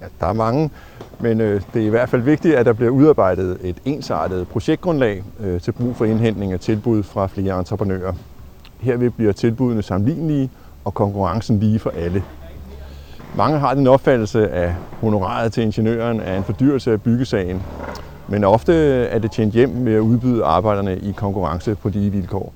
Ja, der er mange, men øh, det er i hvert fald vigtigt, at der bliver udarbejdet et ensartet projektgrundlag øh, til brug for indhentning af tilbud fra flere entreprenører. Herved bliver tilbudene sammenlignelige og konkurrencen lige for alle. Mange har den opfattelse, at honoraret til ingeniøren er en fordyrelse af byggesagen, men ofte er det tjent hjem ved at udbyde arbejderne i konkurrence på de vilkår.